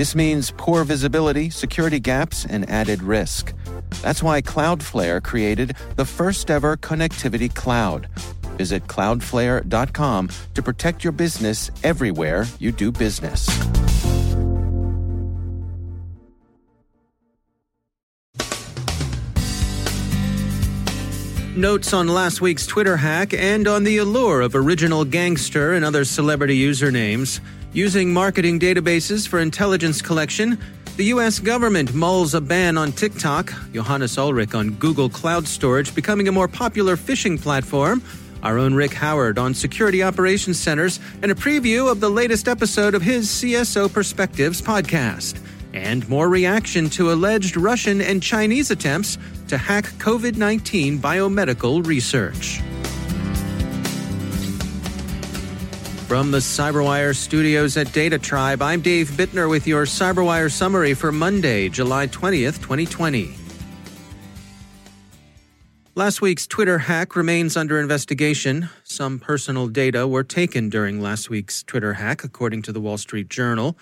This means poor visibility, security gaps, and added risk. That's why Cloudflare created the first ever connectivity cloud. Visit cloudflare.com to protect your business everywhere you do business. Notes on last week's Twitter hack and on the allure of original gangster and other celebrity usernames. Using marketing databases for intelligence collection, the U.S. government mulls a ban on TikTok, Johannes Ullrich on Google Cloud Storage becoming a more popular phishing platform, our own Rick Howard on security operations centers, and a preview of the latest episode of his CSO Perspectives podcast. And more reaction to alleged Russian and Chinese attempts to hack COVID 19 biomedical research. From the Cyberwire studios at Data Tribe, I'm Dave Bittner with your Cyberwire summary for Monday, July 20th, 2020. Last week's Twitter hack remains under investigation. Some personal data were taken during last week's Twitter hack, according to the Wall Street Journal.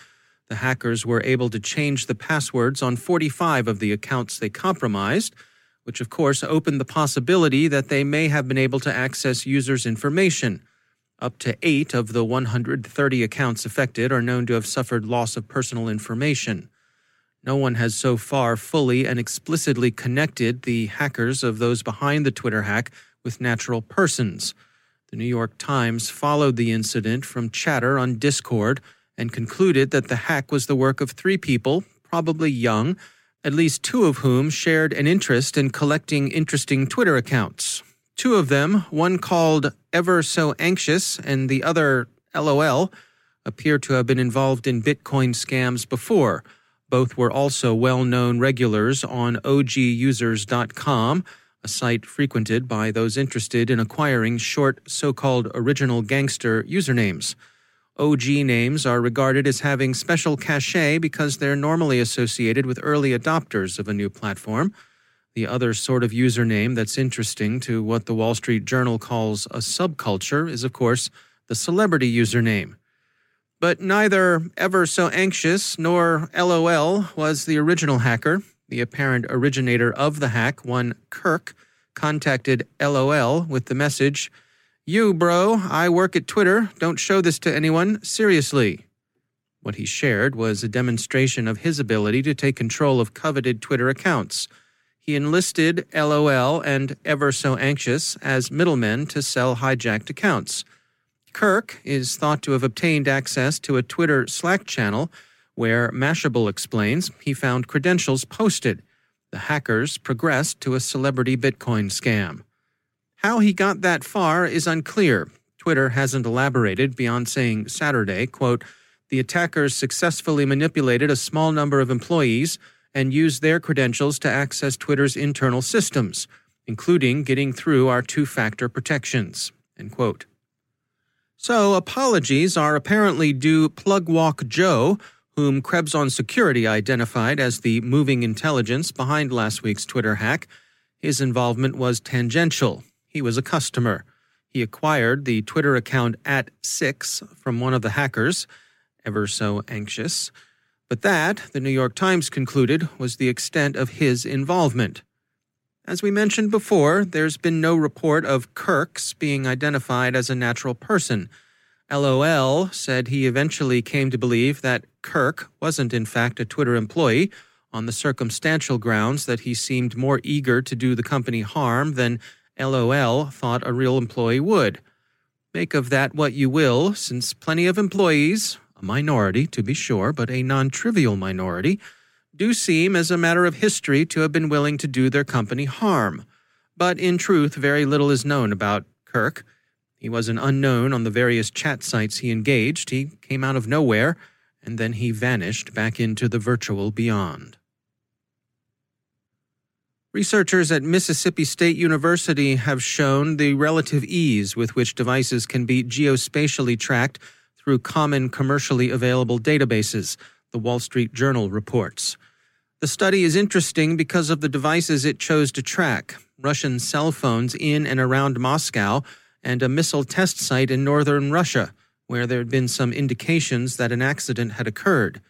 The hackers were able to change the passwords on 45 of the accounts they compromised, which of course opened the possibility that they may have been able to access users' information. Up to eight of the 130 accounts affected are known to have suffered loss of personal information. No one has so far fully and explicitly connected the hackers of those behind the Twitter hack with natural persons. The New York Times followed the incident from chatter on Discord and concluded that the hack was the work of three people, probably young, at least two of whom shared an interest in collecting interesting Twitter accounts. Two of them, one called Ever So Anxious and the other LOL, appear to have been involved in Bitcoin scams before. Both were also well known regulars on OGUsers.com, a site frequented by those interested in acquiring short, so called original gangster usernames. OG names are regarded as having special cachet because they're normally associated with early adopters of a new platform. The other sort of username that's interesting to what the Wall Street Journal calls a subculture is, of course, the celebrity username. But neither Ever So Anxious nor LOL was the original hacker. The apparent originator of the hack, one Kirk, contacted LOL with the message You, bro, I work at Twitter. Don't show this to anyone. Seriously. What he shared was a demonstration of his ability to take control of coveted Twitter accounts he enlisted LOL and Ever So Anxious as middlemen to sell hijacked accounts. Kirk is thought to have obtained access to a Twitter Slack channel where Mashable explains he found credentials posted. The hackers progressed to a celebrity Bitcoin scam. How he got that far is unclear. Twitter hasn't elaborated beyond saying Saturday, quote, the attackers successfully manipulated a small number of employees and use their credentials to access Twitter's internal systems, including getting through our two factor protections. So, apologies are apparently due Plugwalk Joe, whom Krebs on Security identified as the moving intelligence behind last week's Twitter hack. His involvement was tangential. He was a customer. He acquired the Twitter account at six from one of the hackers, ever so anxious. But that, the New York Times concluded, was the extent of his involvement. As we mentioned before, there's been no report of Kirk's being identified as a natural person. LOL said he eventually came to believe that Kirk wasn't in fact a Twitter employee on the circumstantial grounds that he seemed more eager to do the company harm than LOL thought a real employee would. Make of that what you will, since plenty of employees, a minority to be sure, but a non trivial minority, do seem, as a matter of history, to have been willing to do their company harm. But in truth, very little is known about Kirk. He was an unknown on the various chat sites he engaged. He came out of nowhere, and then he vanished back into the virtual beyond. Researchers at Mississippi State University have shown the relative ease with which devices can be geospatially tracked through common commercially available databases, the Wall Street Journal reports. The study is interesting because of the devices it chose to track Russian cell phones in and around Moscow and a missile test site in northern Russia, where there had been some indications that an accident had occurred.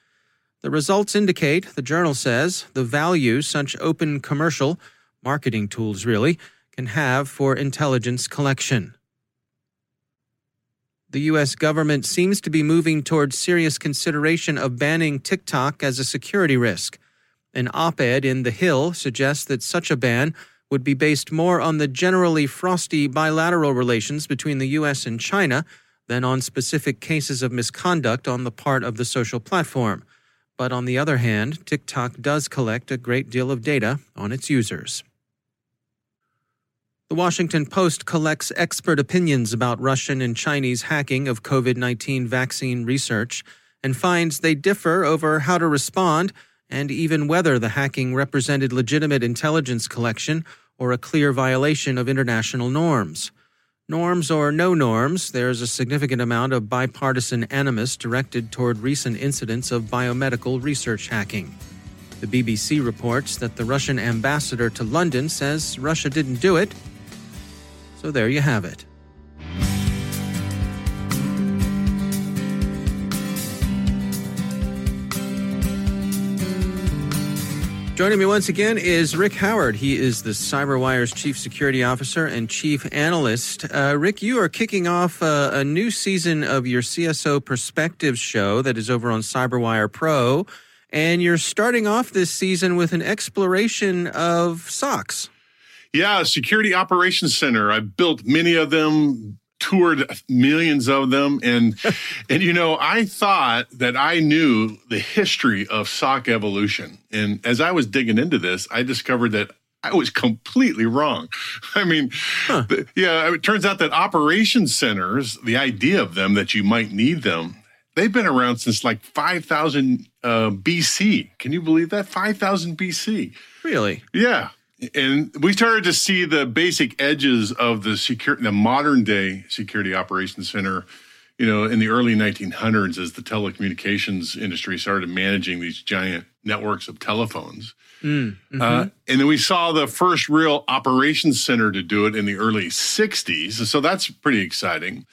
The results indicate, the journal says, the value such open commercial, marketing tools really, can have for intelligence collection. The U.S. government seems to be moving towards serious consideration of banning TikTok as a security risk. An op ed in The Hill suggests that such a ban would be based more on the generally frosty bilateral relations between the U.S. and China than on specific cases of misconduct on the part of the social platform. But on the other hand, TikTok does collect a great deal of data on its users. The Washington Post collects expert opinions about Russian and Chinese hacking of COVID 19 vaccine research and finds they differ over how to respond and even whether the hacking represented legitimate intelligence collection or a clear violation of international norms. Norms or no norms, there's a significant amount of bipartisan animus directed toward recent incidents of biomedical research hacking. The BBC reports that the Russian ambassador to London says Russia didn't do it. So there you have it. Joining me once again is Rick Howard. He is the CyberWire's Chief Security Officer and Chief Analyst. Uh, Rick, you are kicking off uh, a new season of your CSO Perspectives show that is over on CyberWire Pro. And you're starting off this season with an exploration of SOCs. Yeah, Security Operations Center. I've built many of them, toured millions of them and and you know i thought that i knew the history of soc evolution and as i was digging into this i discovered that I was completely wrong. I mean, huh. the, yeah, it turns out that operations centers, the idea of them that you might need them, they've been around since like 5000 uh, BC. Can you believe that? 5000 BC. Really? Yeah and we started to see the basic edges of the secure, the modern day security operations center, you know, in the early 1900s as the telecommunications industry started managing these giant networks of telephones. Mm, mm-hmm. uh, and then we saw the first real operations center to do it in the early 60s. So that's pretty exciting.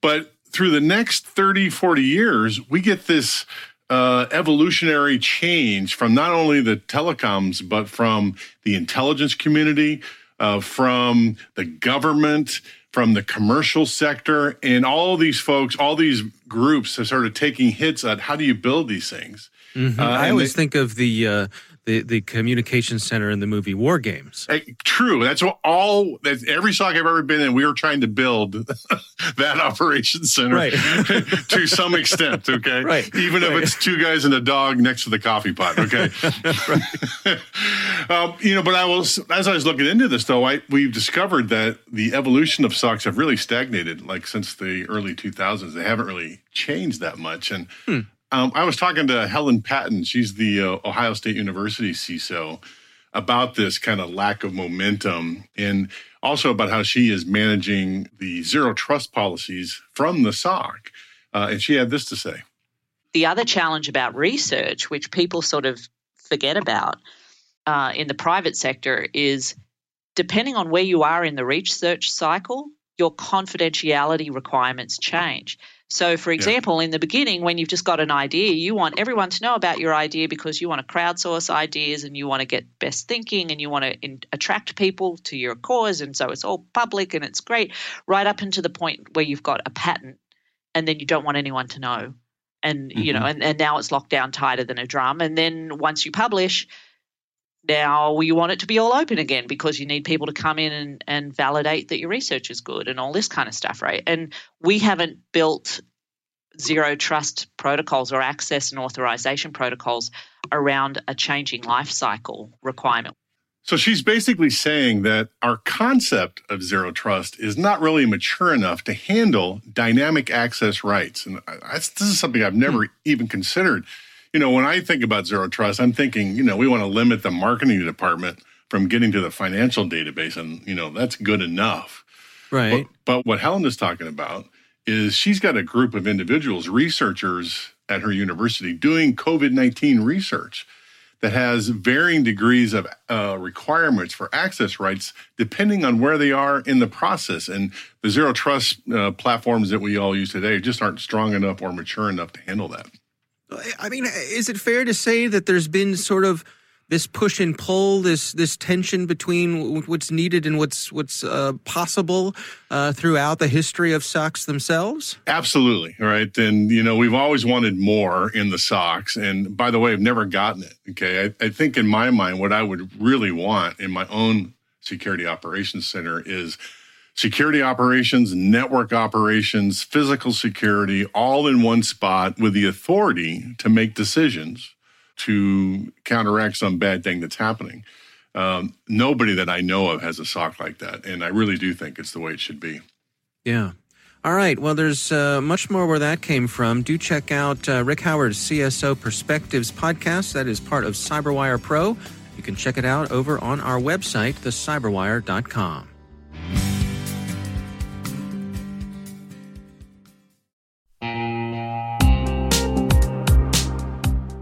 But through the next 30, 40 years, we get this uh, evolutionary change from not only the telecoms, but from the intelligence community, uh, from the government, from the commercial sector, and all these folks, all these groups have started taking hits at how do you build these things. Mm-hmm. Uh, I always they, think of the uh, the the communication center in the movie War Games. True. That's what all that's every SOC I've ever been in. We were trying to build that operation center right. to some extent. Okay. Right. Even right. if it's two guys and a dog next to the coffee pot. Okay. um, you know, but I was as I was looking into this though, I we've discovered that the evolution of SOCs have really stagnated. Like since the early 2000s, they haven't really changed that much. And hmm. Um, I was talking to Helen Patton. She's the uh, Ohio State University CISO about this kind of lack of momentum and also about how she is managing the zero trust policies from the SOC. Uh, and she had this to say. The other challenge about research, which people sort of forget about uh, in the private sector, is depending on where you are in the research cycle, your confidentiality requirements change. So, for example, yeah. in the beginning, when you've just got an idea, you want everyone to know about your idea because you want to crowdsource ideas and you want to get best thinking and you want to in- attract people to your cause. And so it's all public and it's great, right up into the point where you've got a patent and then you don't want anyone to know. And, mm-hmm. you know, mm-hmm. and, and now it's locked down tighter than a drum. And then once you publish, now you want it to be all open again because you need people to come in and, and validate that your research is good and all this kind of stuff, right? And we haven't built zero trust protocols or access and authorization protocols around a changing life cycle requirement. So she's basically saying that our concept of zero trust is not really mature enough to handle dynamic access rights. And this is something I've never hmm. even considered you know, when I think about zero trust, I'm thinking, you know, we want to limit the marketing department from getting to the financial database, and you know that's good enough. Right. But, but what Helen is talking about is she's got a group of individuals, researchers at her university, doing COVID nineteen research that has varying degrees of uh, requirements for access rights depending on where they are in the process. And the zero trust uh, platforms that we all use today just aren't strong enough or mature enough to handle that. I mean, is it fair to say that there's been sort of this push and pull, this this tension between what's needed and what's what's uh, possible uh, throughout the history of SOCs themselves? Absolutely, right. And you know, we've always wanted more in the SOCs, and by the way, I've never gotten it. Okay, I, I think in my mind, what I would really want in my own security operations center is security operations, network operations, physical security, all in one spot with the authority to make decisions to counteract some bad thing that's happening. Um, nobody that I know of has a SOC like that, and I really do think it's the way it should be. Yeah. All right. Well, there's uh, much more where that came from. Do check out uh, Rick Howard's CSO Perspectives podcast. That is part of CyberWire Pro. You can check it out over on our website, thecyberwire.com.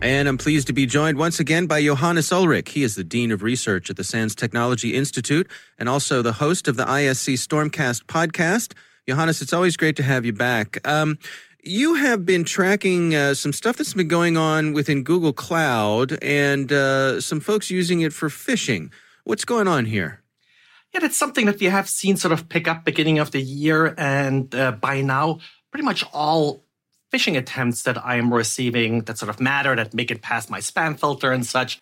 And I'm pleased to be joined once again by Johannes Ullrich. He is the Dean of Research at the SANS Technology Institute and also the host of the ISC Stormcast podcast. Johannes, it's always great to have you back. Um, you have been tracking uh, some stuff that's been going on within Google Cloud and uh, some folks using it for phishing. What's going on here? Yeah, that's something that we have seen sort of pick up beginning of the year. And uh, by now, pretty much all phishing attempts that I am receiving that sort of matter, that make it past my spam filter and such,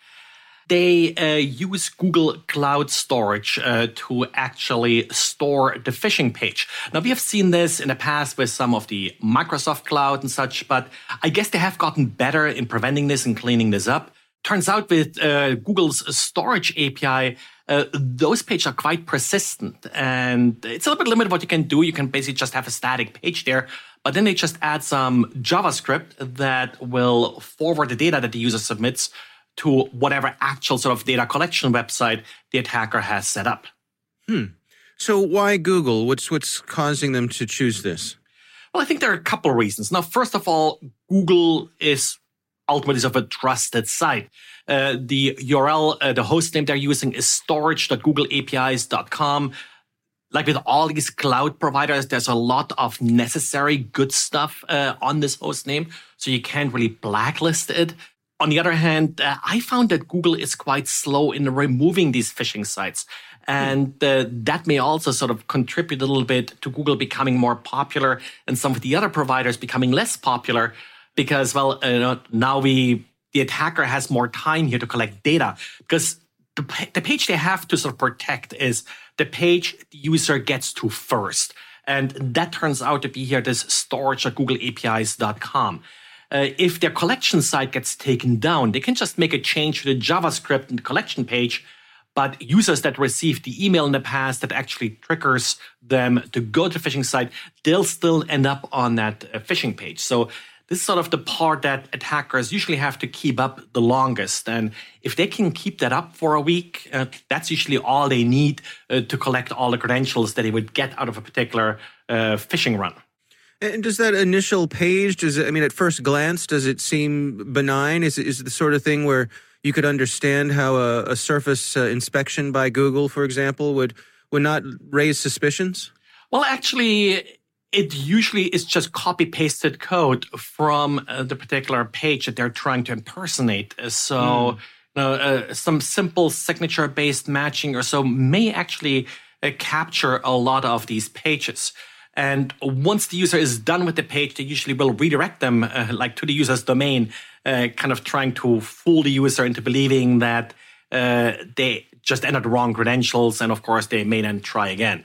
they uh, use Google Cloud Storage uh, to actually store the phishing page. Now, we have seen this in the past with some of the Microsoft Cloud and such, but I guess they have gotten better in preventing this and cleaning this up. Turns out with uh, Google's storage API, uh, those pages are quite persistent and it's a little bit limited what you can do. You can basically just have a static page there, but then they just add some JavaScript that will forward the data that the user submits to whatever actual sort of data collection website the attacker has set up. Hmm. So why Google? What's what's causing them to choose this? Well, I think there are a couple of reasons. Now, first of all, Google is ultimately sort of a trusted site. Uh, the URL, uh, the host name they're using is storage.googleapis.com. Like with all these cloud providers, there's a lot of necessary good stuff uh, on this host name, so you can't really blacklist it. On the other hand, uh, I found that Google is quite slow in removing these phishing sites. And uh, that may also sort of contribute a little bit to Google becoming more popular and some of the other providers becoming less popular because, well, uh, now we, the attacker has more time here to collect data because the, the page they have to sort of protect is the page the user gets to first. And that turns out to be here this storage at googleapis.com. Uh, if their collection site gets taken down, they can just make a change to the JavaScript and the collection page but users that received the email in the past that actually triggers them to go to the phishing site, they'll still end up on that uh, phishing page. So this is sort of the part that attackers usually have to keep up the longest. And if they can keep that up for a week, uh, that's usually all they need uh, to collect all the credentials that they would get out of a particular uh, phishing run. And does that initial page, does it, I mean, at first glance, does it seem benign? Is it, is it the sort of thing where you could understand how a, a surface uh, inspection by Google, for example, would would not raise suspicions? Well, actually, it usually is just copy pasted code from uh, the particular page that they're trying to impersonate. So, mm. you know, uh, some simple signature based matching or so may actually uh, capture a lot of these pages. And once the user is done with the page, they usually will redirect them uh, like to the user's domain, uh, kind of trying to fool the user into believing that uh, they just entered the wrong credentials. And of course, they may then try again.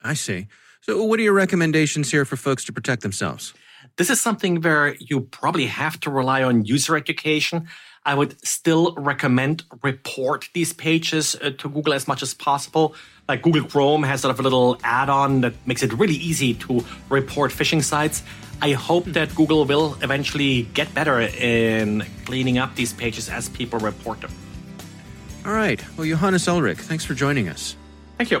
I see. So, what are your recommendations here for folks to protect themselves? This is something where you probably have to rely on user education. I would still recommend report these pages uh, to Google as much as possible. Like Google Chrome has sort of a little add-on that makes it really easy to report phishing sites. I hope that Google will eventually get better in cleaning up these pages as people report them. All right. Well, Johannes Ullrich, thanks for joining us. Thank you.